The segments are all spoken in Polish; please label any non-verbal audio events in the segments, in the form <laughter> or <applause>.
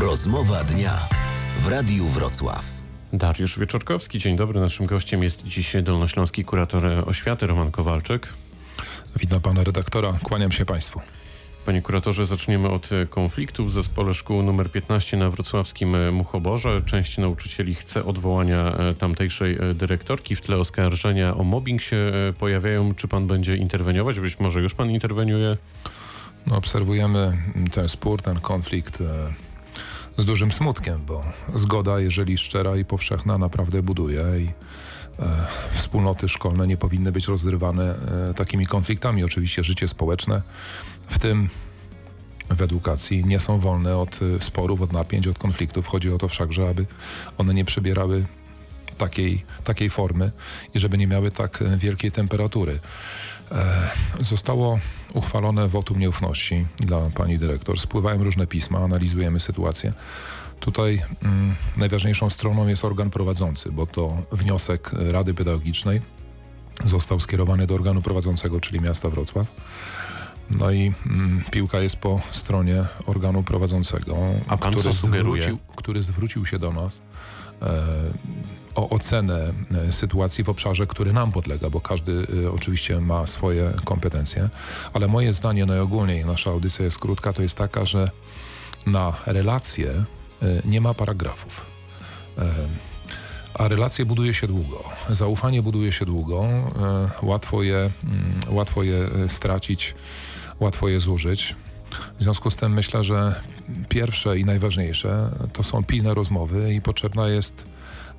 Rozmowa dnia w Radiu Wrocław. Dariusz Wieczorkowski, dzień dobry. Naszym gościem jest dziś dolnośląski kurator oświaty Roman Kowalczyk. Witam pana redaktora, kłaniam się państwu. Panie kuratorze, zaczniemy od konfliktu w zespole szkół nr 15 na wrocławskim Muchoborze. Część nauczycieli chce odwołania tamtejszej dyrektorki. W tle oskarżenia o mobbing się pojawiają. Czy pan będzie interweniować? Być może już pan interweniuje? No, obserwujemy ten spór, ten konflikt e, z dużym smutkiem, bo zgoda, jeżeli szczera i powszechna, naprawdę buduje i e, wspólnoty szkolne nie powinny być rozrywane e, takimi konfliktami. Oczywiście życie społeczne, w tym w edukacji, nie są wolne od e, sporów, od napięć, od konfliktów. Chodzi o to wszakże, aby one nie przybierały takiej, takiej formy i żeby nie miały tak wielkiej temperatury. Zostało uchwalone wotum nieufności dla pani dyrektor. Spływają różne pisma, analizujemy sytuację. Tutaj mm, najważniejszą stroną jest organ prowadzący, bo to wniosek Rady Pedagogicznej został skierowany do organu prowadzącego, czyli miasta Wrocław. No i mm, piłka jest po stronie organu prowadzącego, A pan co sugeruje? zwrócił, który zwrócił się do nas e, o ocenę e, sytuacji w obszarze, który nam podlega, bo każdy e, oczywiście ma swoje kompetencje, ale moje zdanie najogólniej, nasza audycja jest krótka, to jest taka, że na relacje e, nie ma paragrafów. A relacje buduje się długo. Zaufanie buduje się długo. Łatwo je, mm, łatwo je stracić, łatwo je zużyć. W związku z tym myślę, że pierwsze i najważniejsze to są pilne rozmowy i potrzebna jest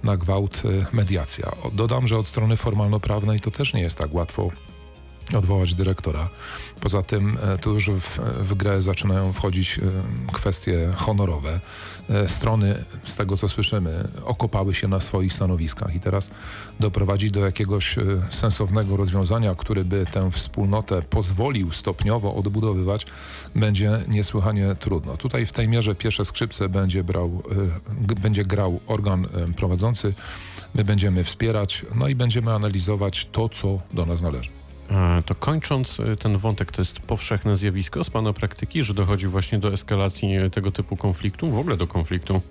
na gwałt e, mediacja. Dodam, że od strony formalno-prawnej to też nie jest tak łatwo odwołać dyrektora. Poza tym e, tu już w, w grę zaczynają wchodzić e, kwestie honorowe. E, Strony, z tego co słyszymy, okopały się na swoich stanowiskach i teraz doprowadzić do jakiegoś sensownego rozwiązania, który by tę wspólnotę pozwolił stopniowo odbudowywać, będzie niesłychanie trudno. Tutaj w tej mierze pierwsze skrzypce będzie, brał, będzie grał organ prowadzący. My będziemy wspierać, no i będziemy analizować to, co do nas należy. E, To kończąc e, ten wątek, to jest powszechne zjawisko z pana praktyki, że dochodzi właśnie do eskalacji e, tego typu konfliktu, w ogóle do konfliktu.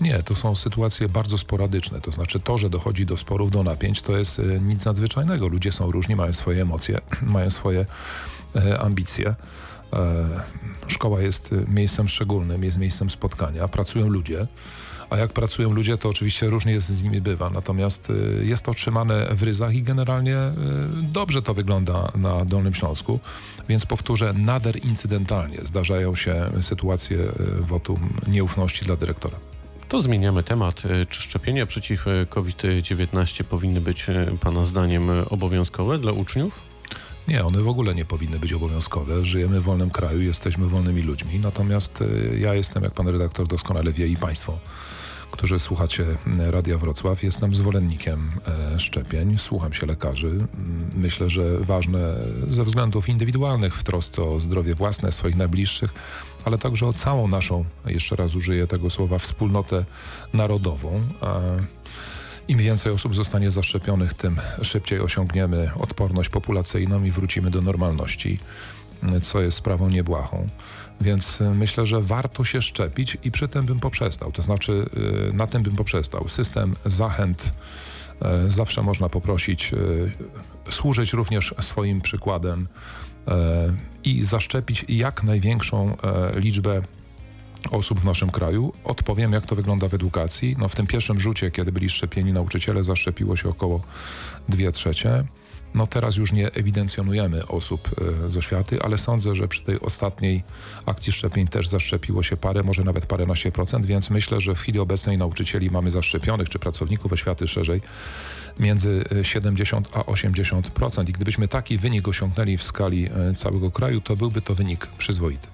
Nie, to są sytuacje bardzo sporadyczne. To znaczy to, że dochodzi do sporów, do napięć, to jest nic nadzwyczajnego. Ludzie są różni, mają swoje emocje, <clears throat> mają swoje ambicje. Szkoła jest e, miejscem szczególnym, jest miejscem spotkania, pracują ludzie. A jak pracują ludzie, to oczywiście różnie jest z nimi bywa. Natomiast e, jest to trzymane w ryzach i generalnie e, dobrze to wygląda na Dolnym Śląsku. Więc powtórzę, nader incydentalnie zdarzają się sytuacje wotum nieufności dla dyrektora. To zmieniamy temat. Czy szczepienia przeciw e, COVID-19 powinny być pana zdaniem obowiązkowe dla uczniów? Nie, one w ogóle nie powinny być obowiązkowe. Żyjemy w wolnym kraju, jesteśmy wolnymi ludźmi. Natomiast y, ja jestem, jak pan redaktor doskonale wie i państwo, którzy słuchacie y, Radia Wrocław, jestem zwolennikiem e, szczepień, słucham się lekarzy. Myślę, że ważne ze względów indywidualnych w trosce o zdrowie własne, swoich najbliższych, ale także o całą naszą, jeszcze raz użyję tego słowa, wspólnotę narodową. Im więcej osób zostanie zaszczepionych, tym szybciej osiągniemy odporność populacyjną i wrócimy do normalności, co jest sprawą niebłahą. Więc myślę, że warto się szczepić i przy tym bym poprzestał. To znaczy, y, na tym bym poprzestał. System zachęt y, zawsze można poprosić, y, służyć również swoim przykładem i zaszczepić jak największą liczbę osób w naszym kraju. Odpowiem, jak to wygląda w edukacji. No, w tym pierwszym rzucie, kiedy byli szczepieni nauczyciele, zaszczepiło się około 2 trzecie. No teraz już nie ewidencjonujemy osób e, z oświaty, ale sądzę, że przy tej ostatniej akcji szczepień też zaszczepiło się parę, może nawet paręnaście procent, więc myślę, że w chwili obecnej nauczycieli mamy zaszczepionych, czy pracowników oświaty szerzej, między e, 70 a 80%. I gdybyśmy taki wynik osiągnęli w skali e, całego kraju, to byłby to wynik przyzwoity.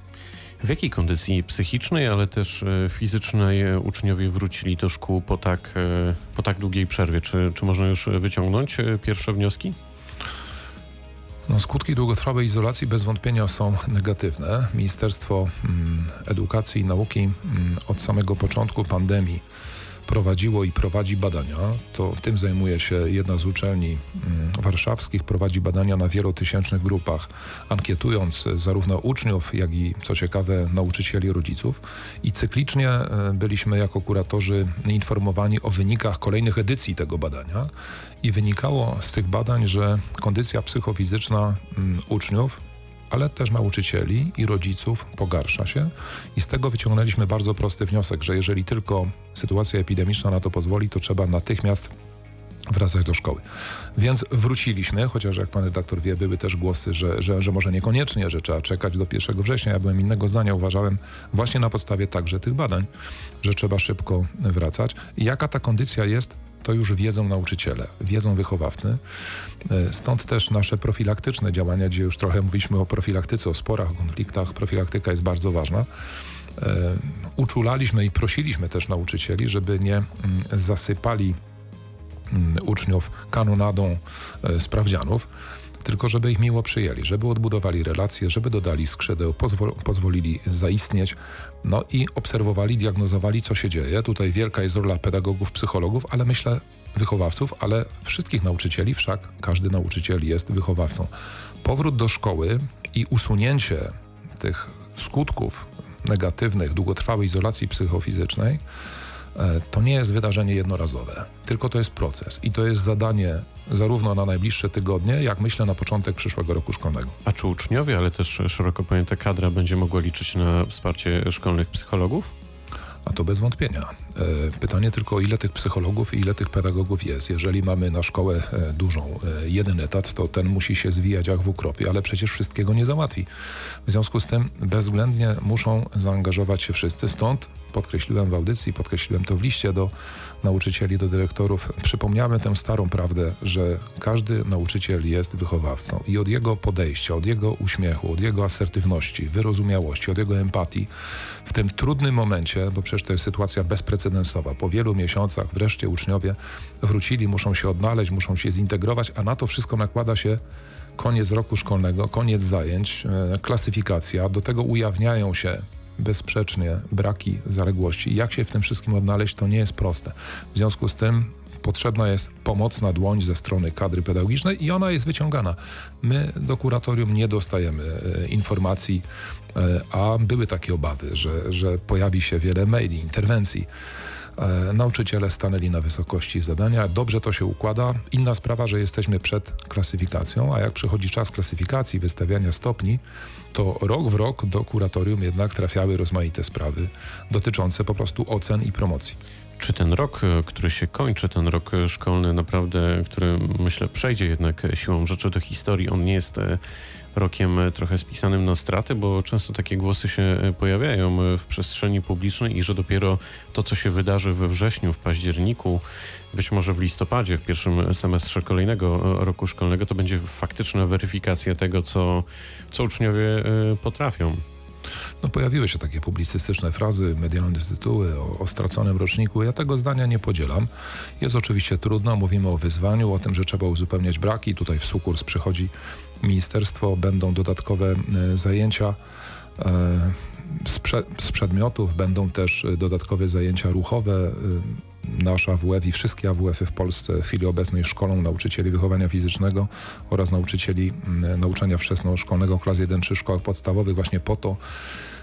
W jakiej kondycji psychicznej, ale też e, fizycznej e, uczniowie wrócili do szkół po tak, e, po tak długiej przerwie? Czy, czy można już wyciągnąć pierwsze wnioski? No, skutki długotrwałej izolacji bez wątpienia są negatywne. Ministerstwo mm, Edukacji i Nauki mm, od samego początku pandemii prowadziło i prowadzi badania. To tym zajmuje się jedna z uczelni mm, warszawskich, prowadzi badania na wielotysięcznych grupach, ankietując zarówno uczniów, jak i, co ciekawe, nauczycieli, rodziców. I cyklicznie e, byliśmy jako kuratorzy informowani o wynikach kolejnych edycji tego badania. I wynikało z tych badań, że kondycja psychofizyczna mm, uczniów ale też nauczycieli i rodziców pogarsza się i z tego wyciągnęliśmy bardzo prosty wniosek, że jeżeli tylko sytuacja epidemiczna na to pozwoli, to trzeba natychmiast wracać do szkoły. Więc wróciliśmy, chociaż jak pan redaktor wie, były też głosy, że, że, że może niekoniecznie, że trzeba czekać do 1 września. Ja byłem innego zdania, uważałem właśnie na podstawie także tych badań, że trzeba szybko wracać. I jaka ta kondycja jest, to już wiedzą nauczyciele, wiedzą wychowawcy. E, stąd też nasze profilaktyczne działania, gdzie już trochę mówiliśmy o profilaktyce, o sporach, o konfliktach. Profilaktyka jest bardzo ważna. E, uczulaliśmy i prosiliśmy też nauczycieli, żeby nie mm, zasypali mm, uczniów kanonadą e, sprawdzianów, tylko żeby ich miło przyjęli, żeby odbudowali relacje, żeby dodali skrzydeł, pozwol, pozwolili zaistnieć, no i obserwowali, diagnozowali, co się dzieje. Tutaj wielka jest rola pedagogów, psychologów, ale myślę wychowawców, ale wszystkich nauczycieli, wszak każdy nauczyciel jest wychowawcą. Powrót do szkoły i usunięcie tych skutków negatywnych, długotrwałej izolacji psychofizycznej to nie jest wydarzenie jednorazowe, tylko to jest proces i to jest zadanie zarówno na najbliższe tygodnie, jak myślę na początek przyszłego roku szkolnego. A czy uczniowie, ale też szeroko pojęta kadra będzie mogła liczyć na wsparcie szkolnych psychologów? A to bez wątpienia. E, pytanie tylko, ile tych psychologów i ile tych pedagogów jest. Jeżeli mamy na szkołę e, dużą jeden etat, to ten musi się zwijać jak w ukropie, ale przecież wszystkiego nie załatwi. W związku z tym bezwzględnie muszą zaangażować się wszyscy. Stąd podkreśliłem w audycji, podkreśliłem to w liście do nauczycieli, do dyrektorów. Przypomniamy tę starą prawdę, że każdy nauczyciel jest wychowawcą i od jego podejścia, od jego uśmiechu, od jego asertywności, wyrozumiałości, od jego empatii w tym trudnym momencie, bo przecież to jest sytuacja bezprecedensowa, po wielu miesiącach wreszcie uczniowie wrócili, muszą się odnaleźć, muszą się zintegrować, a na to wszystko nakłada się koniec roku szkolnego, koniec zajęć, e, klasyfikacja, do tego ujawniają się bezsprzecznie braki zaległości. Jak się w tym wszystkim odnaleźć, to nie jest proste. W związku z tym potrzebna jest pomocna dłoń ze strony kadry pedagogicznej i ona jest wyciągana. My do kuratorium nie dostajemy e, informacji, e, a były takie obawy, że, że pojawi się wiele maili, interwencji. E, nauczyciele stanęli na wysokości zadania. Dobrze to się układa. Inna sprawa, że jesteśmy przed klasyfikacją, a jak przychodzi czas klasyfikacji, wystawiania stopni, to rok w rok do kuratorium jednak trafiały rozmaite sprawy dotyczące po prostu ocen i promocji. Czy ten rok, e, który się kończy, ten rok szkolny naprawdę, który myślę przejdzie jednak siłą rzeczy do historii, on nie jest e, rokiem e, trochę spisanym na straty, bo często takie głosy się pojawiają w przestrzeni publicznej i że dopiero to, co się wydarzy we wrześniu, w październiku, być może w listopadzie, w pierwszym semestrze kolejnego roku szkolnego, to będzie faktyczna weryfikacja tego, co, co uczniowie potrafią. No, pojawiły się takie publicystyczne frazy, medialne tytuły o, o, straconym roczniku. Ja tego zdania nie podzielam. Jest oczywiście trudno, mówimy o wyzwaniu, o tym, że trzeba uzupełniać braki. Tutaj w sukurs przychodzi ministerstwo, będą dodatkowe e, zajęcia. E, z, prze, z przedmiotów będą też dodatkowe zajęcia ruchowe. Nasz AWF i wszystkie AWF-y w Polsce w chwili obecnej szkolą nauczycieli wychowania fizycznego oraz nauczycieli nauczania wczesnoszkolnego klas 1-3 szkołach podstawowych właśnie po to,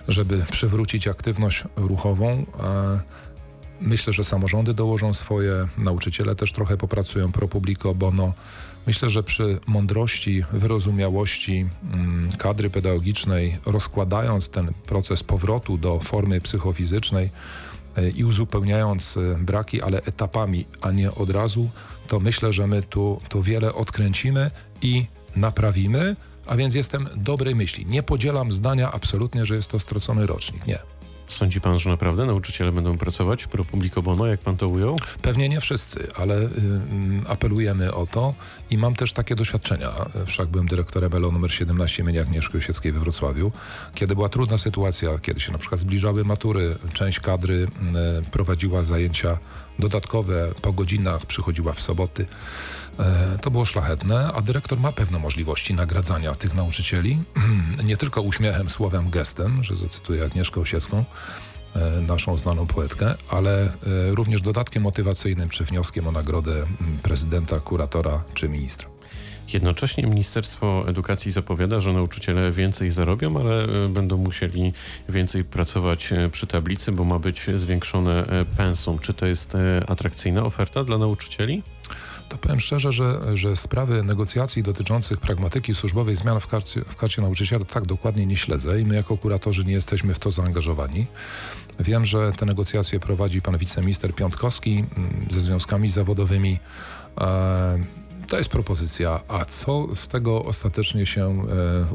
żeby przywrócić aktywność ruchową. Myślę, że samorządy dołożą swoje, nauczyciele też trochę popracują pro publico bono. Myślę, że przy mądrości, wyrozumiałości mm, kadry pedagogicznej, rozkładając ten proces powrotu do formy psychofizycznej i uzupełniając e, braki, ale etapami, a nie od razu, to myślę, że my tu, tu wiele odkręcimy i naprawimy, a więc jestem dobrej myśli. Nie podzielam zdania absolutnie, że jest to stracony rocznik. Nie. Sądzi pan, że naprawdę nauczyciele będą pracować pro publico bono, jak pan to ujął? Pewnie nie wszyscy, ale y, y, apelujemy o to i mam też takie doświadczenia. Wszak byłem dyrektorem ELO numer 17 imienia Agnieszki Osieckiej we Wrocławiu, kiedy była trudna sytuacja, kiedy się na przykład zbliżały matury, część kadry y, prowadziła zajęcia dodatkowe po godzinach, przychodziła w soboty. E, to było szlachetne, a dyrektor ma pewne możliwości nagradzania tych nauczycieli, <clears throat> nie tylko uśmiechem, słowem, gestem, że zacytuję Agnieszkę Osiecką, e, naszą znaną poetkę, ale e, również dodatkiem motywacyjnym czy wnioskiem o nagrodę m, prezydenta, kuratora czy ministra. Jednocześnie Ministerstwo Edukacji zapowiada, że nauczyciele więcej zarobią, ale e, będą musieli więcej pracować e, przy tablicy, bo ma być zwiększone e, pensum. Czy to jest atrakcyjna oferta dla nauczycieli? To powiem szczerze, że, że sprawy negocjacji dotyczących pragmatyki służbowej zmian w karcie, w karcie nauczyciela tak dokładnie nie śledzę i my jako kuratorzy nie jesteśmy w to zaangażowani. Wiem, że te negocjacje prowadzi pan wiceminister Piątkowski mm, ze związkami zawodowymi. To jest propozycja, a co z tego ostatecznie się e,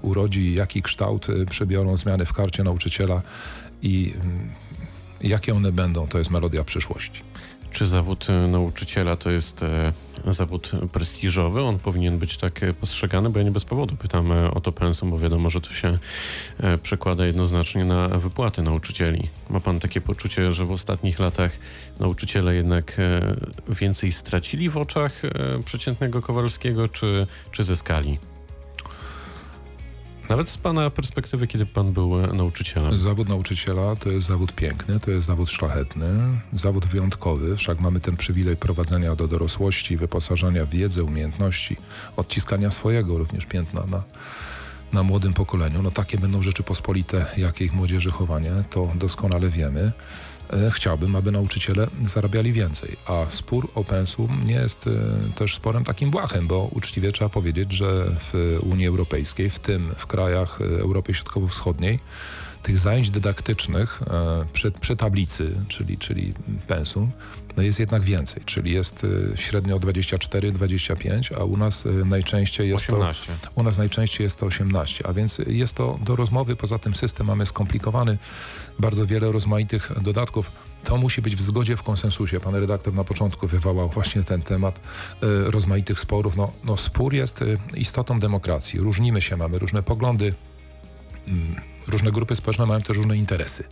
urodzi, jaki kształt e, przybiorą zmiany w karcie nauczyciela? I mm, jakie one będą, to jest melodia przyszłości. Czy zawód e, nauczyciela to jest e, zawód prestiżowy? On powinien być tak e, postrzegany, bo ja nie bez powodu pytam o to pensum, bo wiadomo, że to się przekłada jednoznacznie na wypłaty nauczycieli. Ma pan takie poczucie, że w ostatnich latach nauczyciele jednak więcej stracili w oczach przeciętnego Kowalskiego, czy, czy zyskali? Nawet z pana perspektywy, kiedy pan był e, nauczycielem. Zawód nauczyciela to jest zawód piękny, to jest zawód szlachetny, zawód wyjątkowy. Wszak mamy ten przywilej prowadzenia do dorosłości, wyposażania w wiedzę, umiejętności, odciskania swojego również piętna na, na młodym pokoleniu. No takie będą Rzeczypospolite, jakie ich młodzieży chowanie, to doskonale wiemy. E, Chciałbym, aby nauczyciele zarabiali więcej, a spór o pensum nie jest e, też sporem takim błahym, bo uczciwie trzeba powiedzieć, że w Unii Europejskiej, w tym w krajach e, Europy Środkowo-Wschodniej, tych zajęć dydaktycznych przy, przy tablicy, czyli, czyli pensum, jest jednak więcej, czyli jest e, średnio 24-25, a u nas e, najczęściej jest to 18. u nas najczęściej jest to 18, a więc jest to do rozmowy. Poza tym system mamy skomplikowany, bardzo wiele rozmaitych dodatków. To musi być w zgodzie, w konsensusie. Pan redaktor na początku wywołał właśnie ten temat e, rozmaitych sporów. No, no spór jest e, istotą demokracji. Różnimy się, mamy różne poglądy. Mm, Różne grupy społeczne mają też różne interesy.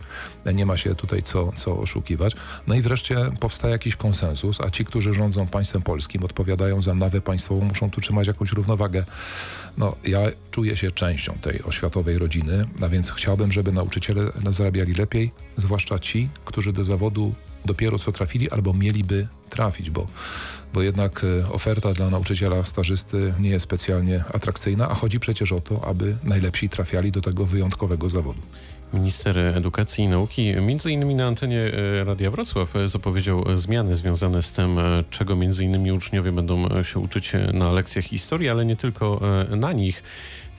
Nie ma się tutaj co, co oszukiwać. No i wreszcie powstaje jakiś konsensus, a ci, którzy rządzą państwem polskim, odpowiadają za nawę państwową, muszą tu trzymać jakąś równowagę. No, ja czuję się częścią tej oświatowej rodziny, a więc chciałbym, żeby nauczyciele zarabiali lepiej, zwłaszcza ci, którzy do zawodu dopiero co trafili albo mieliby trafić, bo, bo jednak e, oferta dla nauczyciela stażysty nie jest specjalnie atrakcyjna, a chodzi przecież o to, aby najlepsi trafiali do tego wyjątkowego zawodu. Minister Edukacji i Nauki między innymi na antenie e, Radia Wrocław e, zapowiedział zmiany związane z tym, czego między innymi uczniowie będą się uczyć na lekcjach historii, ale nie tylko na nich.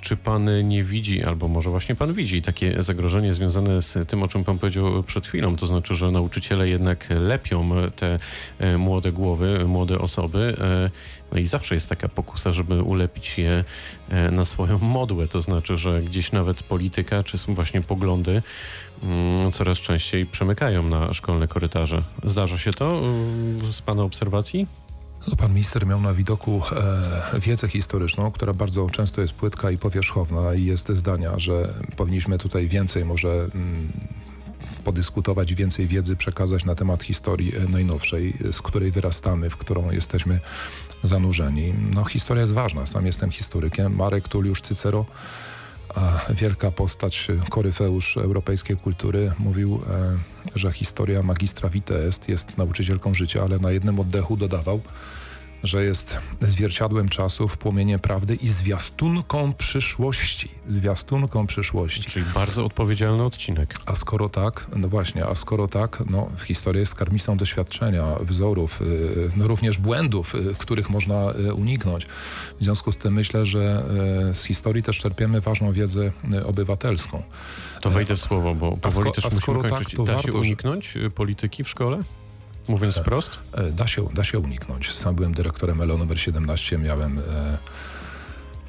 Czy pan nie widzi, albo może właśnie pan widzi takie zagrożenie związane z tym, o czym pan powiedział przed chwilą, to znaczy, że nauczyciele jednak lepią te e, młode głowy, młode osoby, e, no i zawsze jest taka pokusa, żeby ulepić je e, na swoją modłę, to znaczy, że gdzieś nawet polityka, czy są właśnie poglądy mm, coraz częściej przemykają na szkolne korytarze. Zdarza się to y, z pana obserwacji? No, pan minister miał na widoku e, wiedzę historyczną, która bardzo często jest płytka i powierzchowna i jest zdania, że powinniśmy tutaj więcej może mm, podyskutować, więcej wiedzy przekazać na temat historii e, najnowszej, z której wyrastamy, w którą jesteśmy zanurzeni. No historia jest ważna, sam jestem historykiem. Marek Tulliusz Cycero, wielka postać, e, koryfeusz europejskiej kultury, mówił, e, że historia magistra vitae est, jest nauczycielką życia, ale na jednym oddechu dodawał, że jest zwierciadłem czasów, płomieniem prawdy i zwiastunką przyszłości. Zwiastunką przyszłości. Czyli bardzo odpowiedzialny odcinek. A skoro tak, no właśnie, a skoro tak, no historia jest skarbnicą doświadczenia, wzorów, y, no również błędów, y, których można y, uniknąć. W związku z tym myślę, że z historii też czerpiemy ważną wiedzę obywatelską. To wejdę w słowo, bo powoli sko- też a musimy skoro tak, kończyć. da się warto, że- uniknąć polityki w szkole? Mówiąc wprost? E, Da się, da się uniknąć. Sam byłem dyrektorem ELO numer 17, miałem e,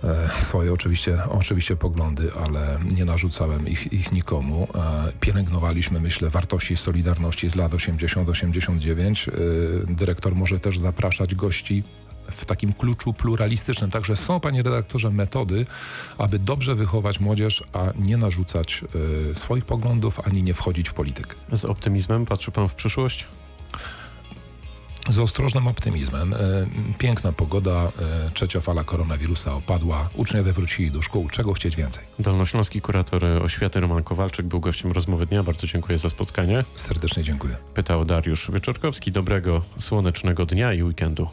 e, swoje oczywiście, oczywiście poglądy, ale nie narzucałem ich, ich nikomu. Pielęgnowaliśmy, myślę, wartości Solidarności z lat 80-89. E, dyrektor może też zapraszać gości w takim kluczu pluralistycznym. Także są, panie redaktorze, metody, aby dobrze wychować młodzież, a nie narzucać swoich poglądów, ani nie wchodzić w politykę. Z optymizmem patrzy pan w przyszłość? Z ostrożnym optymizmem. E, Piękna pogoda, e, trzecia fala koronawirusa opadła, uczniowie wrócili do szkół. Czego chcieć więcej? Dolnośląski kurator oświaty Roman Kowalczyk był gościem rozmowy dnia. Bardzo dziękuję za spotkanie. Serdecznie dziękuję. Pytał Dariusz Wieczorkowski. Dobrego, słonecznego dnia i weekendu.